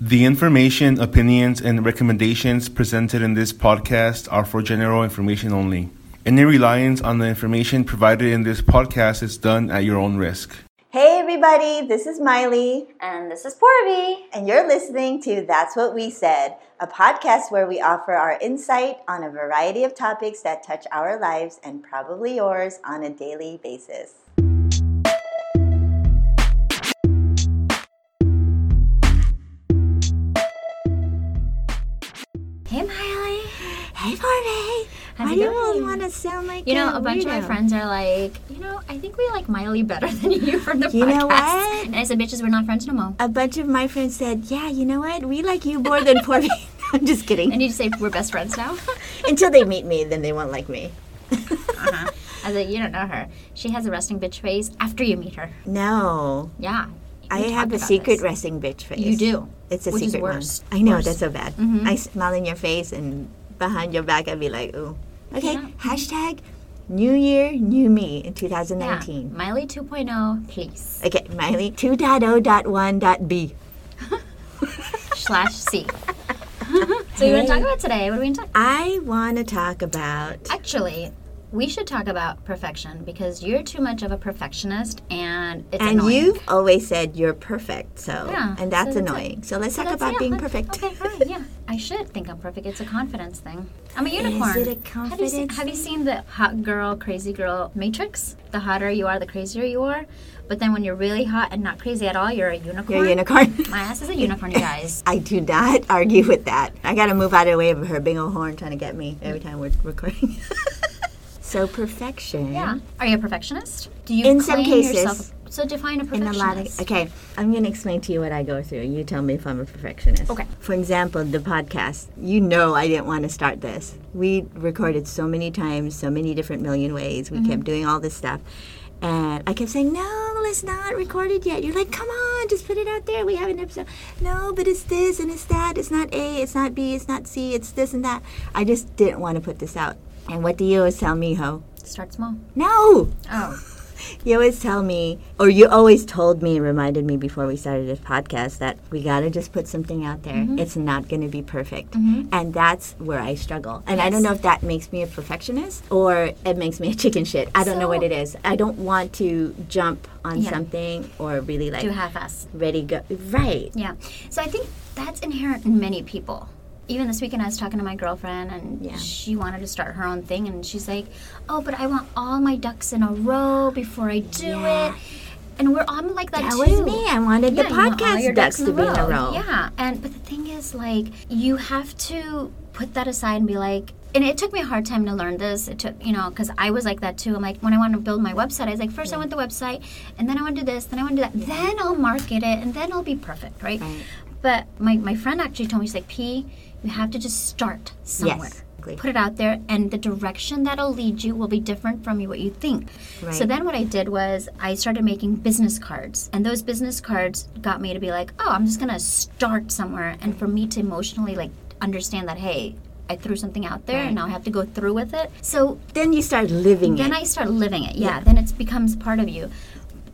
The information, opinions, and recommendations presented in this podcast are for general information only. Any reliance on the information provided in this podcast is done at your own risk. Hey everybody, this is Miley, And this is Porby. and you're listening to That's What We Said, a podcast where we offer our insight on a variety of topics that touch our lives and probably yours on a daily basis. Hey Barbie, How's why do you always want to sound like You know, a bunch of my friends are like, you know, I think we like Miley better than you from the You podcast. know what? And I said, bitches, we're not friends no more. A bunch of my friends said, "Yeah, you know what? We like you more than Porby." I'm just kidding. I need to say we're best friends now. Until they meet me, then they won't like me. uh-huh. I was like, you don't know her. She has a resting bitch face after you meet her. No, Yeah. I have a secret this. resting bitch face. You do. It's a Which is secret worse. one. I know Worse. that's so bad. Mhm. I smile in your face and behind your back, I'd be like, "Ooh." Okay. Yeah. Hashtag New Year, New Me in Yeah. 2019. Miley 2.0, please. Okay, Miley 2.0.1.b. Slash C. so you want to talk about today? What are we going to talk I want to talk about. Actually, we should talk about perfection because you're too much of a perfectionist and it's And annoying. you've always said you're perfect, so Yeah, and that's so annoying. So let's So talk about yeah, being perfect. Okay, fine. Yeah, I should think I'm perfect. It's a confidence thing. I'm a unicorn. Is it a Have you, seen, confidence have you seen the hot girl, crazy girl matrix? The hotter you are, the crazier you are. But then when you're really hot and not crazy at all, you're a unicorn. You're a unicorn. My ass is a unicorn, you guys. I do not argue with that. I got to move out of the way of her big old horn trying to get me every time we're recording. so perfection. Yeah. Are you a perfectionist? Do you In some cases. yourself? So define a perfectionist. of okay, I'm going to explain to you what I go through. You tell me if I'm a perfectionist. Okay. For example, the podcast. You know, I didn't want to start this. We recorded so many times, so many different million ways. We kept mm-hmm. doing all this stuff, and I kept saying, "No, let's not record it yet." You're like, "Come on, just put it out there. We have an episode." No, but it's this and it's that. It's not A. It's not B. It's not C. It's this and that. I just didn't want to put this out. And what do you always tell me, Ho? Start small. No. Oh. You always tell me, or you always told me, reminded me before we started this podcast, that we got to just put something out there. Mm-hmm. It's not going to be perfect. And that's where I struggle. And I don't know if that makes me a perfectionist or it makes me a chicken shit. I don't know what it is. I don't want to jump on Yeah. something or really like Do half-ass. ready go. Right. Yeah. So I think that's inherent in many people. Even this weekend, I was talking to my girlfriend, and Yeah. she wanted to start her own thing, and she's like, "Oh, but I want all my ducks in a row before I do Yeah. it." And we're I'm like that, That too. was me. I wanted the Yeah, all podcast your ducks to be in a row. Yeah, and but the thing is, like, you have to put that aside and be like. And it took me a hard time to learn this. It took, you know, because I was like that too. I'm like, when I want to build my website, I was like, first I want the website, and then I want to do this, then I want to do that, then I'll market it, and then I'll be perfect, right? Right. But my, my friend actually told me, she's like, P, you have to just start somewhere. Yes. Put it out there, and the direction that'll lead you will be different from what you think. So then what I did was I started making business cards, and those business cards got me to be like, oh, I'm just gonna start somewhere, and for me to emotionally like understand that, hey, I threw something out there, Right. and now I have to go through with it. So Then you start living then it. I start living it. Yeah, Yeah. then it becomes part of you.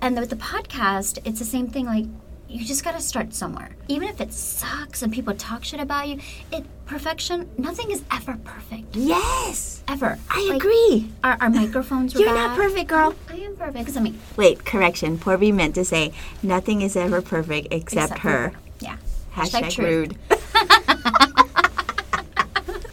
And with the podcast, it's the same thing. Like you just got to start somewhere, even if it sucks and people talk shit about you. It perfection. Nothing is ever perfect. yes. Ever. I Like, agree. Our, our migrophones were You're bad. not perfect, girl. I am perfect because I mean, Wait, correction. Poor Porby meant to say nothing is ever perfect except, except her. Yeah. Hashtag truth. rude.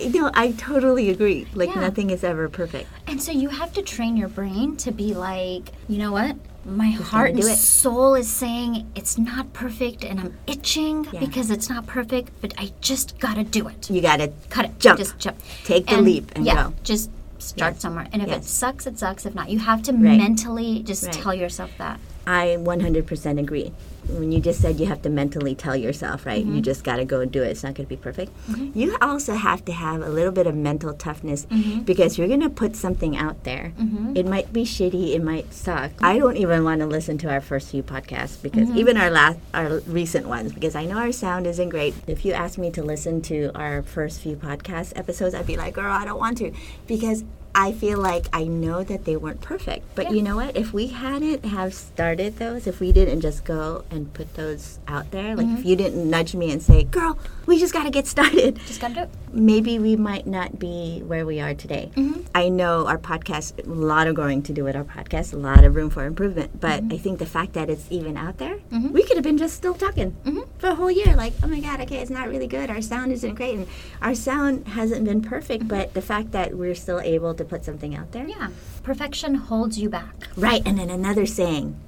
no, I totally agree. Like Yeah. nothing is ever perfect. And so you have to train your brain to be like, you know what? My heart and it. soul is saying it's not perfect and I'm itching Yeah. because it's not perfect, but I just gotta do it. You gotta Cut it. Jump. Just jump. Take the leap and yeah, go. Just start somewhere. And if it sucks, it sucks. If not, you have to Right. mentally just Right. tell yourself that. I 100% agree. When you just said you have to mentally tell yourself, right? Mm-hmm. You just got to go and do it. It's not going to be perfect. You also have to have a little bit of mental toughness Mm-hmm. because you're going to put something out there. It might be shitty, it might suck. I don't even want to listen to our first few podcasts because Mm-hmm. even our last our recent ones because I know our sound isn't great. If you asked me to listen to our first few podcast episodes, I'd be like, "Girl, I don't want to." Because I feel like I know that they weren't perfect. But Yeah. you know what? If we hadn't have started those, if we didn't just go and put those out there, like Mm-hmm. if you didn't nudge me and say, "Girl, we just got to get started," Just gotta do it. maybe we might not be where we are today. Mm-hmm. I know our podcast, a lot of growing to do with our podcast, a lot of room for improvement. But Mm-hmm. I think the fact that it's even out there, we could have been just still talking for a whole year. Like, oh my God, okay, it's not really good. Our sound isn't great. And our sound hasn't been perfect. But the fact that we're still able to put something out there. Yeah. Perfection holds you back. Right. And then another saying.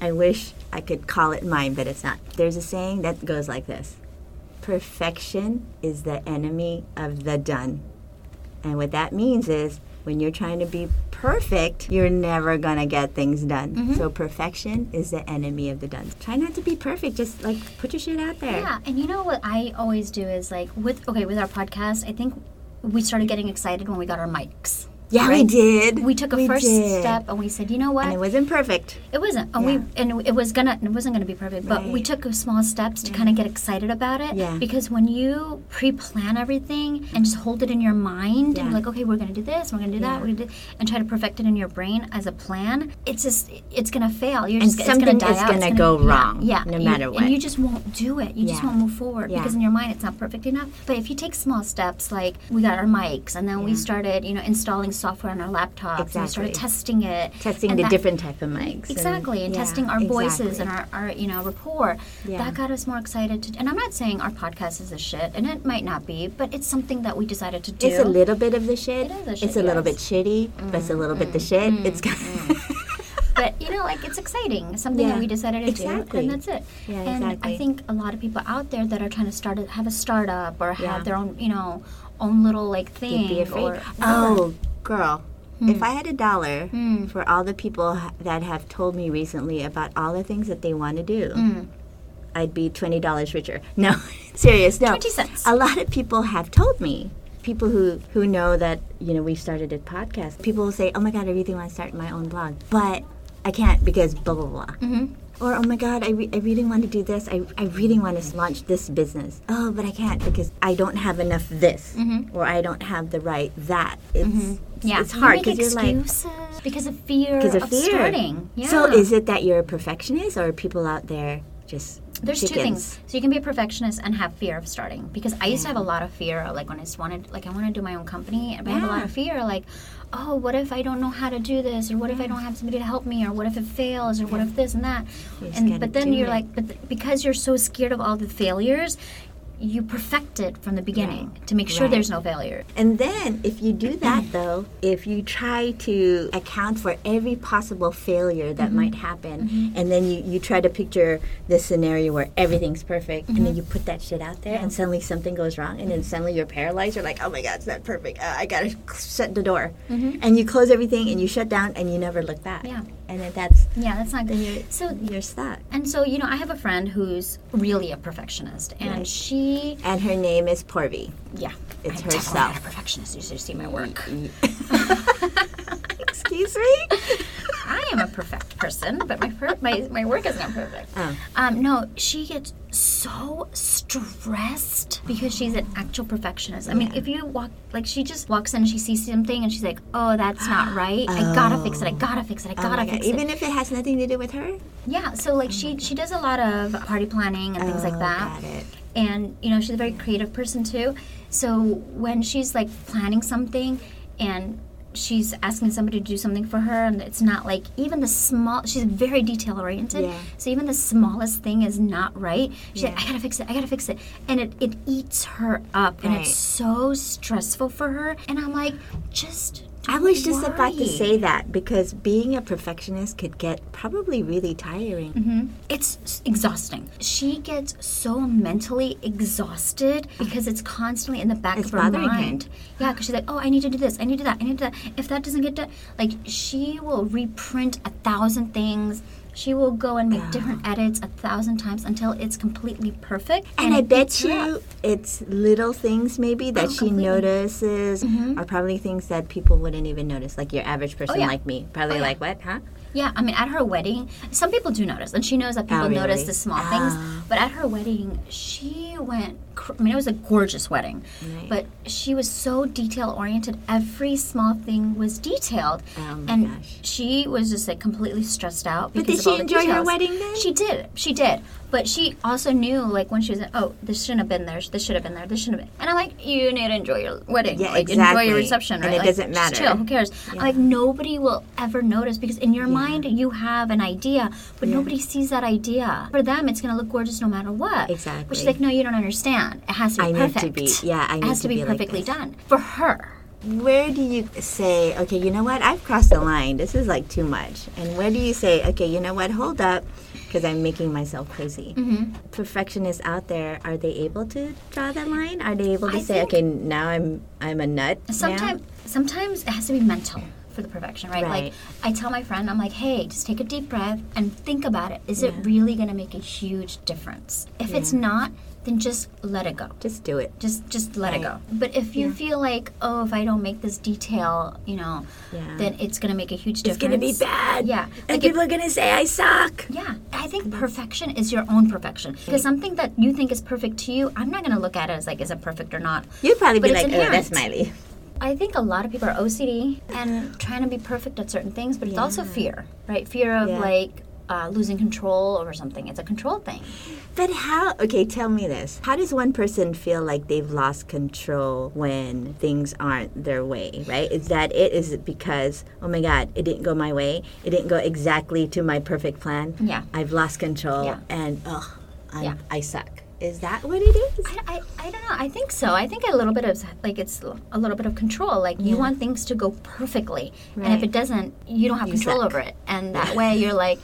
I wish I could call it mine, but it's not. There's a saying that goes like this Perfection is the enemy of the done. And what that means is when you're trying to be perfect, you're never going to get things done. Mm-hmm. So perfection is the enemy of the done. Try not to be perfect. Just like put your shit out there. Yeah, and you know what I always do is like with okay with our podcast. I think we started getting excited when we got our mics. Yeah, we did. We took a We first did. step and we said, you know what? And it wasn't perfect. It wasn't, and Yeah. we and it was gonna it wasn't gonna be perfect, but we took small steps to kind of get excited about it. Yeah. Because when you pre-plan everything and just hold it in your mind and like, okay, we're gonna do this, we're gonna do that, we're gonna do, and try to perfect it in your brain as a plan, it's just it's gonna fail. You're And just it's gonna die is out. It's gonna go wrong, Yeah, no You- matter what. And you just won't do it. You just won't move forward Yeah. because in your mind it's not perfect enough. But if you take small steps, like we got our mics and then we started, you know, installing software on our laptops. And we started testing it. Testing and the that- different type of mics. Exactly, and yeah, testing our voices and our, our you know rapport. Yeah. That got us more excited. To, and I'm not saying our podcast is a shit, and it might not be, but it's something that we decided to do. It's a little bit of the shit. It is a It's shit, a little bit yes. shitty, but it's a little bit the mm, shit. Mm, it's got mm. but you know, like it's exciting, something Yeah, that we decided to exactly. do, and that's it. Yeah, and exactly. I think a lot of people out there that are trying to start a, have a startup or Yeah. have their own, you know, own little like thing. Afraid. Or, oh, oh girl. Hmm. If I had a dollar for all the people that have told me recently about all the things that they want to do, Hmm. I'd be twenty dollars richer. No, serious. No, 20 cents. A lot of people have told me. People who who know that you know we started a podcast. People will say, "Oh my God, I really want to start my own blog, but I can't because blah blah blah." Mm-hmm. Or, oh my God, I, re- I really want to do this. I, I really want to launch this business. Oh, but I can't because I don't have enough this. Or I don't have the right that. It's, Mm-hmm. yeah, it's hard because you're like, excuses because of fear because of of fear. starting. Yeah. So is it that you're a perfectionist or are people out there just There's two things. So you can be a perfectionist and have fear of starting. Because I used to have a lot of fear, like when I just wanted, like I want to do my own company, but I have a lot of fear, like, oh, what if I don't know how to do this, or what if I don't have somebody to help me, or what if it fails, or what if this and that, and but then you're it. like, but th- because you're so scared of all the failures, you perfect it from the beginning to make sure Right. there's no failure. And then, if you do that, though, if you try to account for every possible failure that Mm-hmm. might happen, and then you, you try to picture this scenario where everything's perfect, and Mm-hmm. then you put that shit out there, and suddenly something goes wrong, and then suddenly you're paralyzed. You're like, oh my God, it's not perfect. Uh, I gotta shut the door. And you close everything, and you shut down, and you never look back. Mm-hmm. Yeah. And then that's, Yeah, that's not good. you're, So you're stuck. and so you know, I have a friend who's really a perfectionist, and Right. she, And her name is Porvi. yeah, It's I'm herself. a perfectionist. You should see my work. Excuse me? I am a perfect person, but my per- my my work is not perfect. Oh. Um, no, she gets so stressed because she's an actual perfectionist. I mean, Yeah. if you walk like she just walks in and she sees something and she's like, "Oh, that's not right. I gotta fix it. I gotta fix it. I Oh gotta God. fix it." Even if it has nothing to do with her? Yeah. So like she she does a lot of party planning and things like Oh, that Got it. and you know she's a very creative person too so when she's like planning something and she's asking somebody to do something for her and it's not like even the small she's very detail oriented Yeah. so even the smallest thing is not right. She's like i gotta fix it i gotta fix it and it, it eats her up and it's so stressful for her and i'm like just I was don't just about to say that because being a perfectionist could get probably really tiring. Mm-hmm. It's exhausting. She gets so mentally exhausted because it's constantly in the back It's of her bothering her. mind. Yeah, because she's like, oh, I need to do this, I need to do that, I need to do that. If that doesn't get done, like she will reprint a thousand things. She will go and make different edits a thousand times until it's completely perfect. And I bet you it's little things maybe that Oh, she completely. Mm-hmm. notices are probably things that people wouldn't even notice, like your average person yeah. like me. Probably Oh, yeah. like, what, huh? Yeah, I mean, at her wedding, some people do notice, and she knows that people Oh, notice the small Ah. things. But at her wedding, she went. Cr- I mean, it was a gorgeous wedding, Right. but she was so detail oriented. Every small thing was detailed, Oh and gosh. she was just like completely stressed out. But because did of all she enjoy her wedding then? She did. She did. But she also knew, like, when she was, oh, this shouldn't have been there. This should have been there. This shouldn't have been. And I'm like, you need to enjoy your wedding. Yeah, like, Enjoy your reception, And right? it Like, doesn't matter. Chill. Who cares? I'm like, nobody will ever notice because in your mind you have an idea, but Yeah. nobody sees that idea. For them, it's gonna look gorgeous no matter what. Exactly. Which is like, no, you don't understand. It has to be I need to be- yeah, I need it has to to be, be perfectly this. done for her. Where do you say, okay, you know what? I've crossed the line. This is like too much. And where do you say, okay, you know what? Hold up, because I'm making myself crazy. Mm-hmm. Perfectionists out there, are they able to draw that line? Are they able to I say, okay, now I'm I'm a nut? Sometimes, sometimes it has to be mental for the perfection, right? Right. Like I tell my friend, I'm like, hey, just take a deep breath and think about it. Is it really gonna make a huge difference? If it's not, then just let it go. Just do it. Just just let it go. But if you Yeah. feel like, oh, if I don't make this detail, you know, Yeah. then it's gonna make a huge difference. It's gonna be bad. Yeah. And Like it- people are gonna say I suck. yeah, I think perfection is your own perfection. Because something that you think is perfect to you, I'm not gonna look at it as like, is it perfect or not? You'd probably But be like, oh, that's inherent. Miley. I think a lot of people are OCD and trying to be perfect at certain things, but it's also fear, right? Fear of Yeah. like uh, losing control over something. It's a control thing. But how? Okay, tell me this. How does one person feel like they've lost control when things aren't their way? Right? Is that it? Is it because oh my God, it didn't go my way? It didn't go exactly to my perfect plan. Yeah. I've lost control, Yeah. and oh, I'm, Yeah. I suck. Is that what it is? I, I, I don't know. I think so. I think a little bit of like it's a little bit of control. Like you want things to go perfectly, and if it doesn't, you don't have You control suck. over it. And that way, you're like,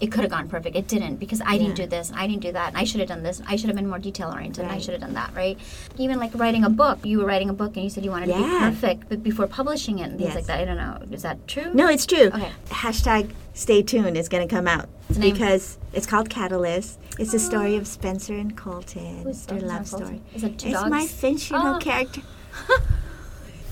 it could have gone perfect. It didn't because I didn't do this and I didn't do that and I should have done this. I should have been more detail oriented. and I should have done that. Right? Even like writing a book. You were writing a book and you said you wanted to be perfect, but before publishing it and things Yes. like that. I don't know. Is that true? No, it's true. Okay. Hashtag stay tuned is going to come out name? because it's called Catalyst. It's the story of ah. Spencer and Colton. Who's It's their love story. Is it two it's dogs? my fictional Oh. character.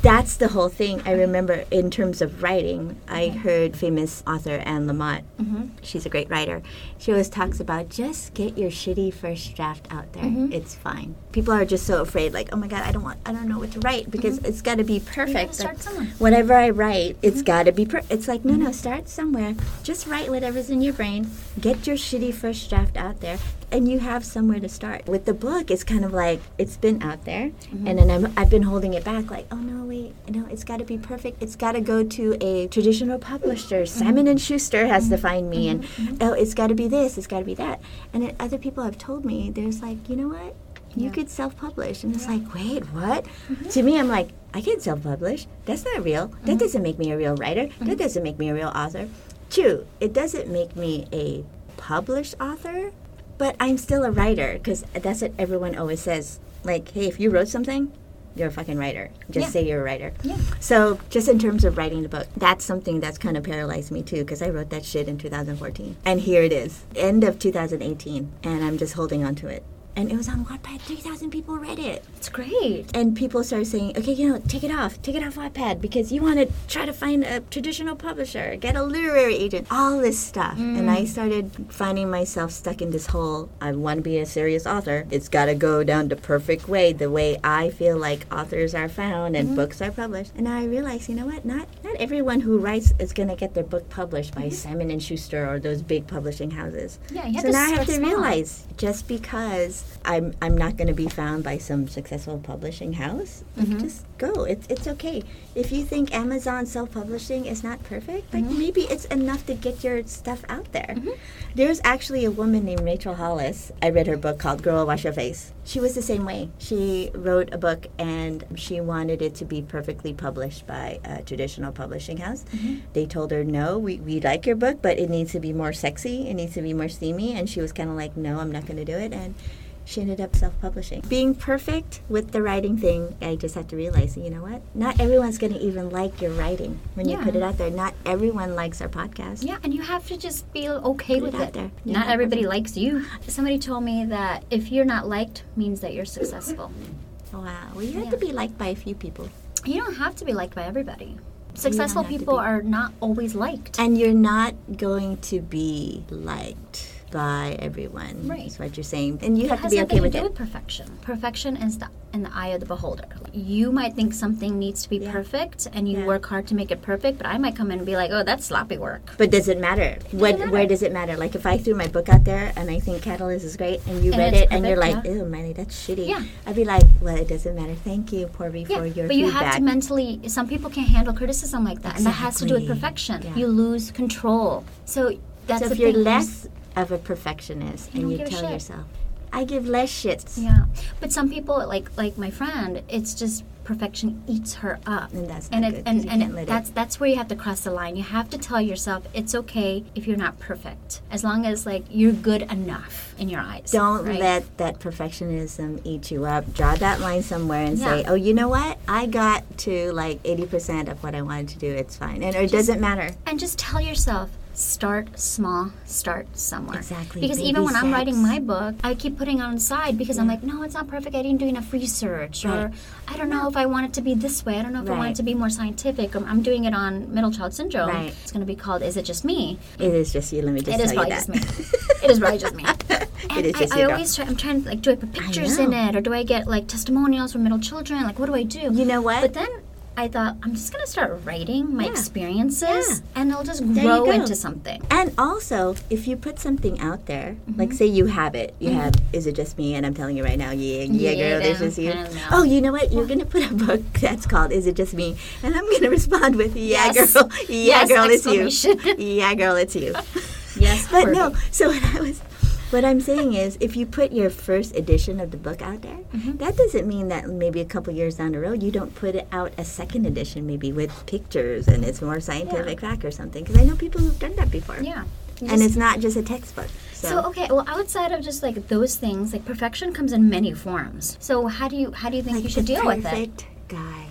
That's the whole thing. I remember in terms of writing, I heard famous author Anne Lamott. Mhm. She's a great writer. She always talks about just get your shitty first draft out there. Mhm. It's fine. People are just so afraid, like, oh my god, I don't want, I don't know what to write because it's got to be perfect. start somewhere. Whatever I write, it's got to be. Per- it's like no, no, start somewhere. Just write whatever's in your brain. Get your shitty first draft out there, and you have somewhere to start. With the book, it's kind of like it's been out there, mm-hmm. and then I'm, I've been holding it back. Like, oh no, wait, no, it's got to be perfect. It's got to go to a traditional publisher. Mm-hmm. Simon and Schuster has mm-hmm. to find me, and oh, it's got to be this. It's got to be that. And then other people have told me, there's like, you know what? You Yeah. could self-publish, and it's like, wait, what? To me, I'm like, I can't self-publish. That's not real. That doesn't make me a real writer. That doesn't make me a real author. True, it doesn't make me a published author, but I'm still a writer because that's what everyone always says. Like, hey, if you wrote something, you're a fucking writer. Just Yeah. say you're a writer. Yeah. So, just in terms of writing the book, that's something that's kind of paralyzed me too because I wrote that shit in 2014. And here it is, end of 2018, and I'm just holding on to it. And it was on Wattpad, 3,000 people read it. It's great. And people started saying, okay, you know, take it off, take it off Wattpad because you want to try to find a traditional publisher, get a literary agent, all this stuff. And I mm. started finding myself stuck in this whole, I want to be a serious author. It's got to go down the perfect way, the way I feel like authors are found and mm-hmm. books are published. And I realized, you know what? Not not everyone who writes is going to get their book published by mm-hmm. Simon and Schuster or those big publishing houses. Yeah, you have so to now I have to small. realize just because I'm I'm not going to be found by some successful publishing house, like, Mhm. just go. It's it's okay. If you think Amazon self-publishing is not perfect, like mm-hmm. maybe it's enough to get your stuff out there. Mm-hmm. There's actually a woman named Rachel Hollis. I read her book called Girl Wash Your Face. She was the same way. She wrote a book and she wanted it to be perfectly published by a traditional publishing house. Mm-hmm. They told her, no, we, we like your book, but it needs to be more sexy. It needs to be more steamy. And she was kind of like, no, I'm not going to do it. And she ended up self-publishing. Being perfect with the writing thing, I just have to realize, you know what? Not everyone's going to even like your writing when you put it out there. Not everyone likes our podcast. Yeah, and you have to just feel okay Put it with out it. there. Not Yeah. everybody likes you. Somebody told me that if you're not liked, means that you're successful. Wow. Well, you have Yeah. to be liked by a few people. You don't have to be liked by everybody. successful people are not always liked. And you're not going to be liked by everyone. Right. That's what you're saying. And you It have to be okay with to do it. with perfection. Perfection is the in the eye of the beholder. You might think something needs to be Yeah. perfect, and you Yeah. work hard to make it perfect. But I might come in and be like, "Oh, that's sloppy work." But does it matter? What matter. where does it matter? Like if I threw my book out there and I think Catalyst is great and you And read it and you're perfect, like, yeah. ew, Miley, that's shitty. Yeah. I'd be like, well, it doesn't matter. Thank you, Porby, Yeah, for your but you feedback. have to mentally. Some people can't handle criticism like that, and that has to do with perfection. You lose control. So that's so if you're. Less of a perfectionist You and you tell yourself, I give less shits. Yeah, but some people like like my friend, it's just perfection eats her up, And that's and it good, and and it- that's that's where you have to cross the line. You have to tell yourself it's okay if you're not perfect, as long as like you're good enough in your eyes. Don't right? let that perfectionism eat you up. Draw that line somewhere and say, "Oh, you know what? I got to like 80% of what I wanted to do. It's fine." And or it doesn't matter. and just tell yourself start small start somewhere Exactly, because baby even when i'm writing my book i keep putting it on the side because i'm like no it's not perfect i didn't do enough research or i don't know if i want it to be this way i don't know if i want it to be more scientific or i'm doing it on middle child syndrome Right. it's going to be called is it just me It is just you. Let me just It is probably just me. It is probably just me. And is I, I always try. I'm trying to like, do I put pictures in it, or do I get like testimonials from middle children? Like, what do I do? You know what? But then I thought I'm just gonna start writing my Yeah. experiences, Yeah. and it'll just There grow into something. And also, if you put something out there, Mm-hmm. like say you have it, you have "Is it just me?" and I'm telling you right now, yeah, yeah, Yeah, girl, it's just you. I don't know. Oh, you know what? You're gonna put a book that's called "Is it just me?" and I'm gonna respond with, "Yeah, Yes. girl, yeah, Yes, girl, it's you. yeah, girl, it's you." Yes, But no, so what I was, what I'm saying is, if you put your first edition of the book out there, Mm-hmm. that doesn't mean that maybe a couple years down the road you don't put it out a second edition, maybe with pictures and it's more scientific fact or something. Because I know people who've done that before. Yeah. And it's not just a textbook. So, So okay, well, outside of just like those things, like perfection comes in many forms. So how do you how do you think like you should deal with it? perfect guy.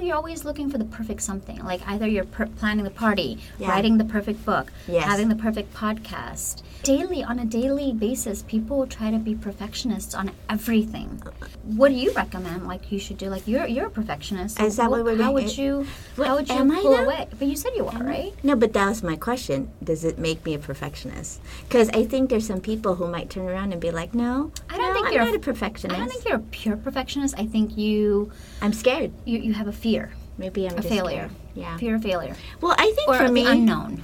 You're always looking for the perfect something. Like either you're per- planning the party, Yeah. writing the perfect book, Yes. having the perfect podcast. Daily, on a daily basis, people try to be perfectionists on everything. What do you recommend? Like you should do? Like you're you're a perfectionist. Is that what we're How would you? What, how would you pull away? But you said you are, right? No, but that was my question. Does it make me a perfectionist? Because I think there's some people who might turn around and be like, "No, I don't no, think I'm you're a not a perfectionist. I don't think you're a pure perfectionist. I think you I'm scared. you, you have a fear, Maybe I'm a failure, scared. Yeah. fear of failure, Well, I think or for me, unknown.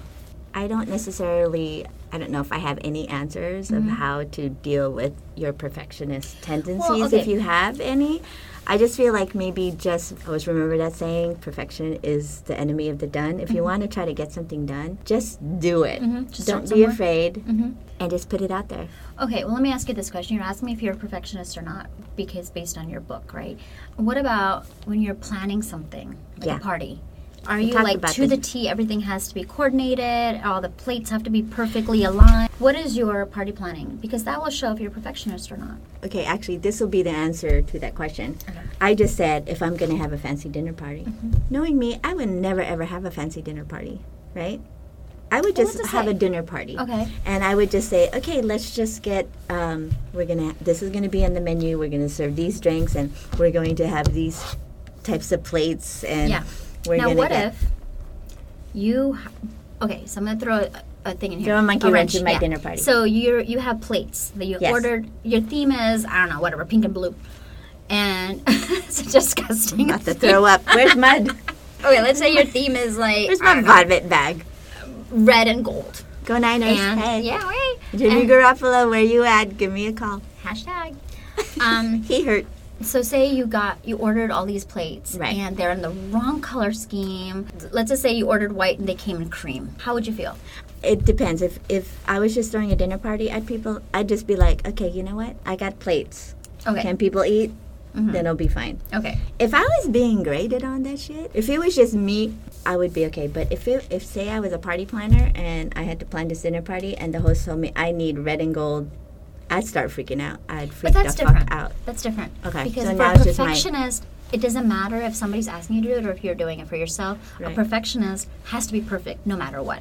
I don't necessarily. I don't know if I have any answers Mm-hmm. of how to deal with your perfectionist tendencies. If okay. you have any, I just feel like maybe just always remember that saying: perfection is the enemy of the done. If you want to try to get something done, just do it. Mhm. Just Don't be afraid, hmm and just put it out there. Okay, well, let me ask you this question. You're asking me if you're a perfectionist or not, because based on your book, right? What about when you're planning something, like Yeah. a party? Are you like to the T? Everything has to be coordinated. All the plates have to be perfectly aligned. What is your party planning? Because that will show if you're a perfectionist or not. Okay, actually, this will be the answer to that question. I just said if I'm going to have a fancy dinner party, Mm-hmm. knowing me, I would never ever have a fancy dinner party, right? I would just have say? a dinner party. Okay. And I would just say, okay, let's just get. Um, we're gonna. This is gonna be on the menu. We're gonna serve these drinks, and we're going to have these types of plates. And Yeah. We're now, what get, if you? Okay, so I'm gonna throw a, a thing in here. Throw a monkey wrench in my dinner party. So you you have plates that you Yes. ordered. Your theme is I don't know whatever pink and blue, and it's disgusting. about to throw up? Where's mud? Okay, let's say your theme is like Where's my don't know, vomit bag? red and gold. Go Niners! And hey, yeah, wait. Jimmy and- Garoppolo, where you at? Give me a call. Hashtag. Um, He hurt. So say you got you ordered all these plates Right. and they're in the wrong color scheme. Let's just say you ordered white and they came in cream. How would you feel? It depends. If if I was just throwing a dinner party, I'd people I'd just be like, okay, you know what? I got plates. Okay. Can people eat? Mhm. Then it'll be fine. Okay. If I was being graded on that shit, if it was just me, I would be okay. But if it, if say I was a party planner and I had to plan this dinner party and the host told me I need red and gold, I'd start freaking out. I'd freak But that's the different. fuck out. That's different. Okay, Because so for a perfectionist, it doesn't matter if somebody's asking you to do it or if you're doing it for yourself. Right. A perfectionist has to be perfect no matter what.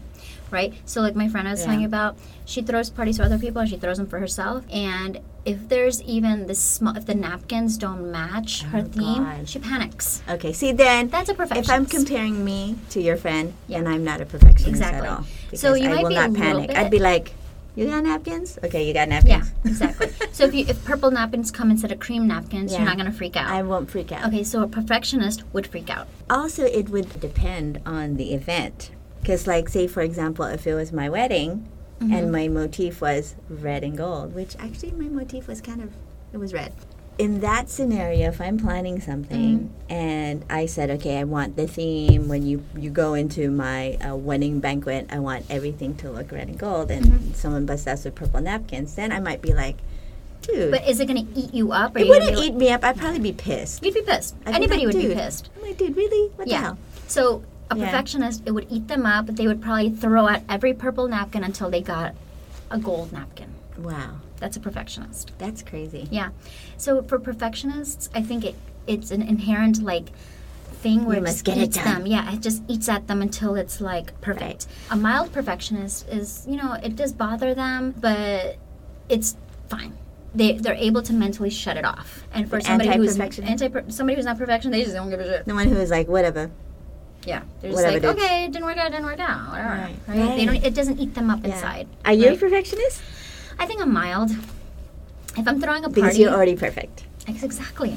Right? So like my friend I was telling you about, she throws parties for other people and she throws them for herself. And if there's even the small if the napkins don't match oh, her Oh, theme, God. she panics. Okay, see then That's a perfectionist. if I'm comparing me to your friend, Yeah. then I'm not a perfectionist Exactly. at all. So because you I might will be not panic. I'd be like, "You got napkins? Okay, you got napkins. Yeah, exactly. so if you if purple napkins come instead of cream napkins, Yeah. you're not gonna freak out. I won't freak out. okay, so a perfectionist would freak out. Also, it would depend on the event. Because, like, say for example, if it was my wedding Mm-hmm. and my motif was red and gold, which actually my motif was kind of it was red. In that scenario, if I'm planning something Mm-hmm. and I said, okay, I want the theme when you you go into my uh, wedding banquet, I want everything to look red and gold, and Mm-hmm. someone busts us with purple napkins, then I might be like, dude, But is it gonna eat you up? Or it wouldn't be eat me up. I'd probably be pissed. You'd be pissed. I'd be Anybody like, would be pissed. I'm like, dude, really? What the Yeah. hell? So a Yeah. perfectionist, it would eat them up. They would probably throw out every purple napkin until they got a gold napkin. Wow, That's a perfectionist. that's crazy. Yeah. So for perfectionists, I think it it's an inherent like thing where You must get it done. them. Yeah, it just eats at them until it's like perfect. A mild perfectionist is, you know, it does bother them, but it's fine. They they're able to mentally shut it off. And for somebody who's anti-perfection? somebody who's not perfection, they just don't give a shit. The one who is like, whatever. Yeah, they're just Whatever like, okay, it didn't work out, didn't work out, whatever. Right, Right? They don't. It doesn't eat them up Yeah. inside. Are you a perfectionist? I think I'm mild. If I'm throwing a Because party, you're already perfect. Exactly.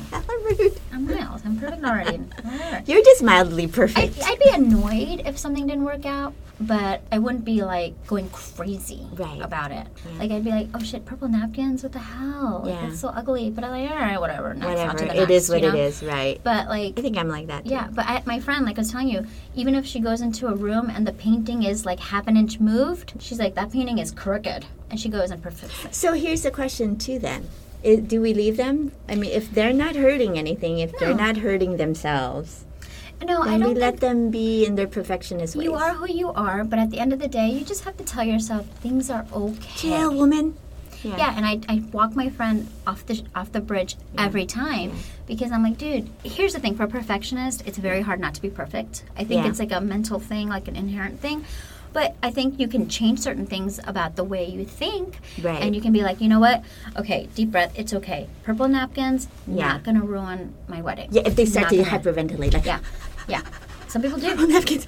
I'm mild. I'm perfect already. You're just mildly I'd, perfect. I'd be annoyed if something didn't work out, but I wouldn't be like going crazy Right. about it. Like I'd be like, "Oh shit, purple napkins! What the hell? Like, Yeah. That's so ugly." But I'm like, "All right, whatever. Next, Whatever. next," is what you know? is, right? But like, I think I'm like that. Too. yeah, but I, my friend, like I was telling you, even if she goes into a room and the painting is like half an inch moved, she's like, "That painting is crooked," and she goes and perfects it. So here's the question, too, then. Do we leave them? I mean, if they're not hurting anything, if they're not hurting themselves, No, I then we don't let think them be in their perfectionist ways. you are who you are, but at the end of the day, you just have to tell yourself things are okay. Chill, woman. Yeah, and I, I walk my friend off the off the bridge every time because I'm like, dude, here's the thing for a perfectionist, it's very hard not to be perfect. I think Yeah. it's like a mental thing, like an inherent thing. But I think you can change certain things about the way you think. Right. And you can be like, you know what? Okay, deep breath, it's okay. Purple napkins, Yeah. not gonna ruin my wedding. Yeah, if they start Not to hyperventilate, like, Yeah. Yeah. Some people do. Purple napkins.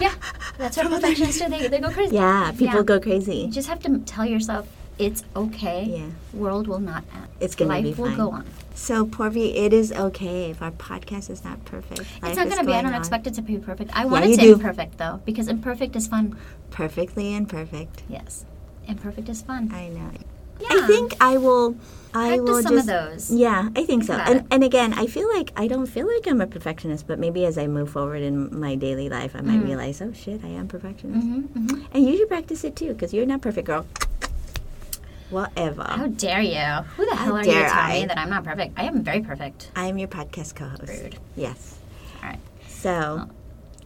Yeah. That's what perfectionists do. They, they go crazy. Yeah, people Yeah. go crazy. You just have to tell yourself it's okay. Yeah. World will not end. It's gonna Life be will go on. So, Porvi, it is okay if our podcast is not perfect. It's Life not is going to be. I don't on. expect it to be perfect. I want you it to do. be perfect though, because imperfect is fun. Perfectly imperfect. Yes, imperfect is fun. I know. Yeah. I think I will. I Practice will some just. of those. Yeah, I think so. And and again, I feel like I don't feel like I'm a perfectionist, but maybe as I move forward in my daily life, I Mm. might realize, oh shit, I am perfectionist. hmm And you should practice it too, because you're not perfect, girl. Whatever. How dare you? Who the hell are you to dare tell me that I'm not perfect? I am very perfect. I am your podcast co-host. Rude. Yes. All right. So,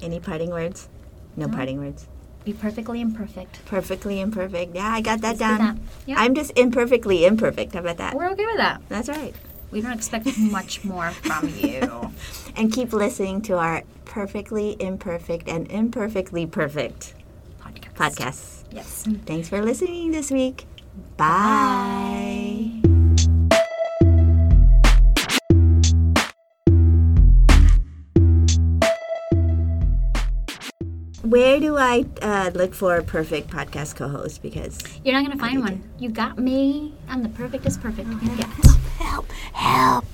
any parting words? No parting words. Be perfectly imperfect. Perfectly imperfect. Yeah, I got that Let's do down. that. Yeah. I'm just imperfectly imperfect. How about that? We're okay with that. That's right. We don't expect much more from you. And keep listening to our perfectly imperfect and imperfectly perfect Podcast. podcasts. Yes. Thanks for listening this week. Bye. Where do I uh, look for a perfect podcast co-host? Because You're not gonna find one. You got me. I'm the perfectest perfect you can get. help, help.